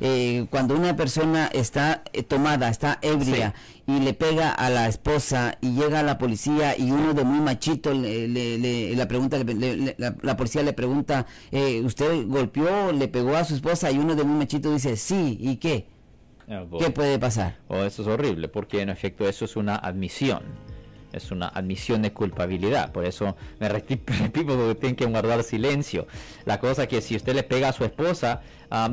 eh, cuando una persona está eh, tomada, está ebria y le pega a la esposa y llega a la policía y uno de muy machito le, le, la pregunta, la, policía le pregunta, eh, ¿usted golpeó, le pegó a su esposa? Y uno de muy machito dice, sí, ¿y qué? Ah, ¿Qué puede pasar? Oh, eso es horrible, porque en efecto eso es una admisión es una admisión de culpabilidad. Por eso me repito que tienen que guardar silencio. La cosa que si usted le pega a su esposa,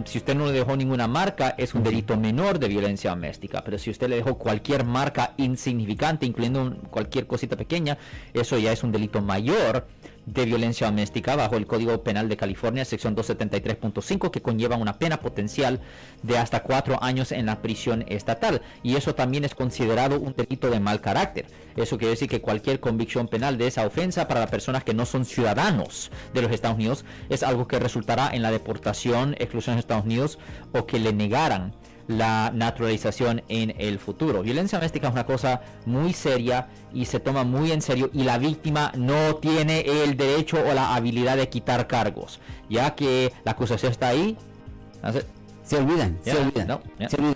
si usted no le dejó ninguna marca, es un delito menor de violencia doméstica. Pero si usted le dejó cualquier marca insignificante, incluyendo cualquier cosita pequeña, eso ya es un delito mayor de violencia doméstica bajo el Código Penal de California, sección 273.5, que conlleva una pena potencial de hasta cuatro años en la prisión estatal. Y eso también es considerado un delito de mal carácter. Eso quiere decir que cualquier convicción penal de esa ofensa para las personas que no son ciudadanos de los Estados Unidos es algo que resultará en la deportación, exclusión de Estados Unidos o que le negaran la naturalización en el futuro. Violencia doméstica es una cosa muy seria y se toma muy en serio y la víctima no tiene el derecho o la habilidad de quitar cargos, ya que la acusación está ahí. Se olvidan, se olvidan. Se olvidan.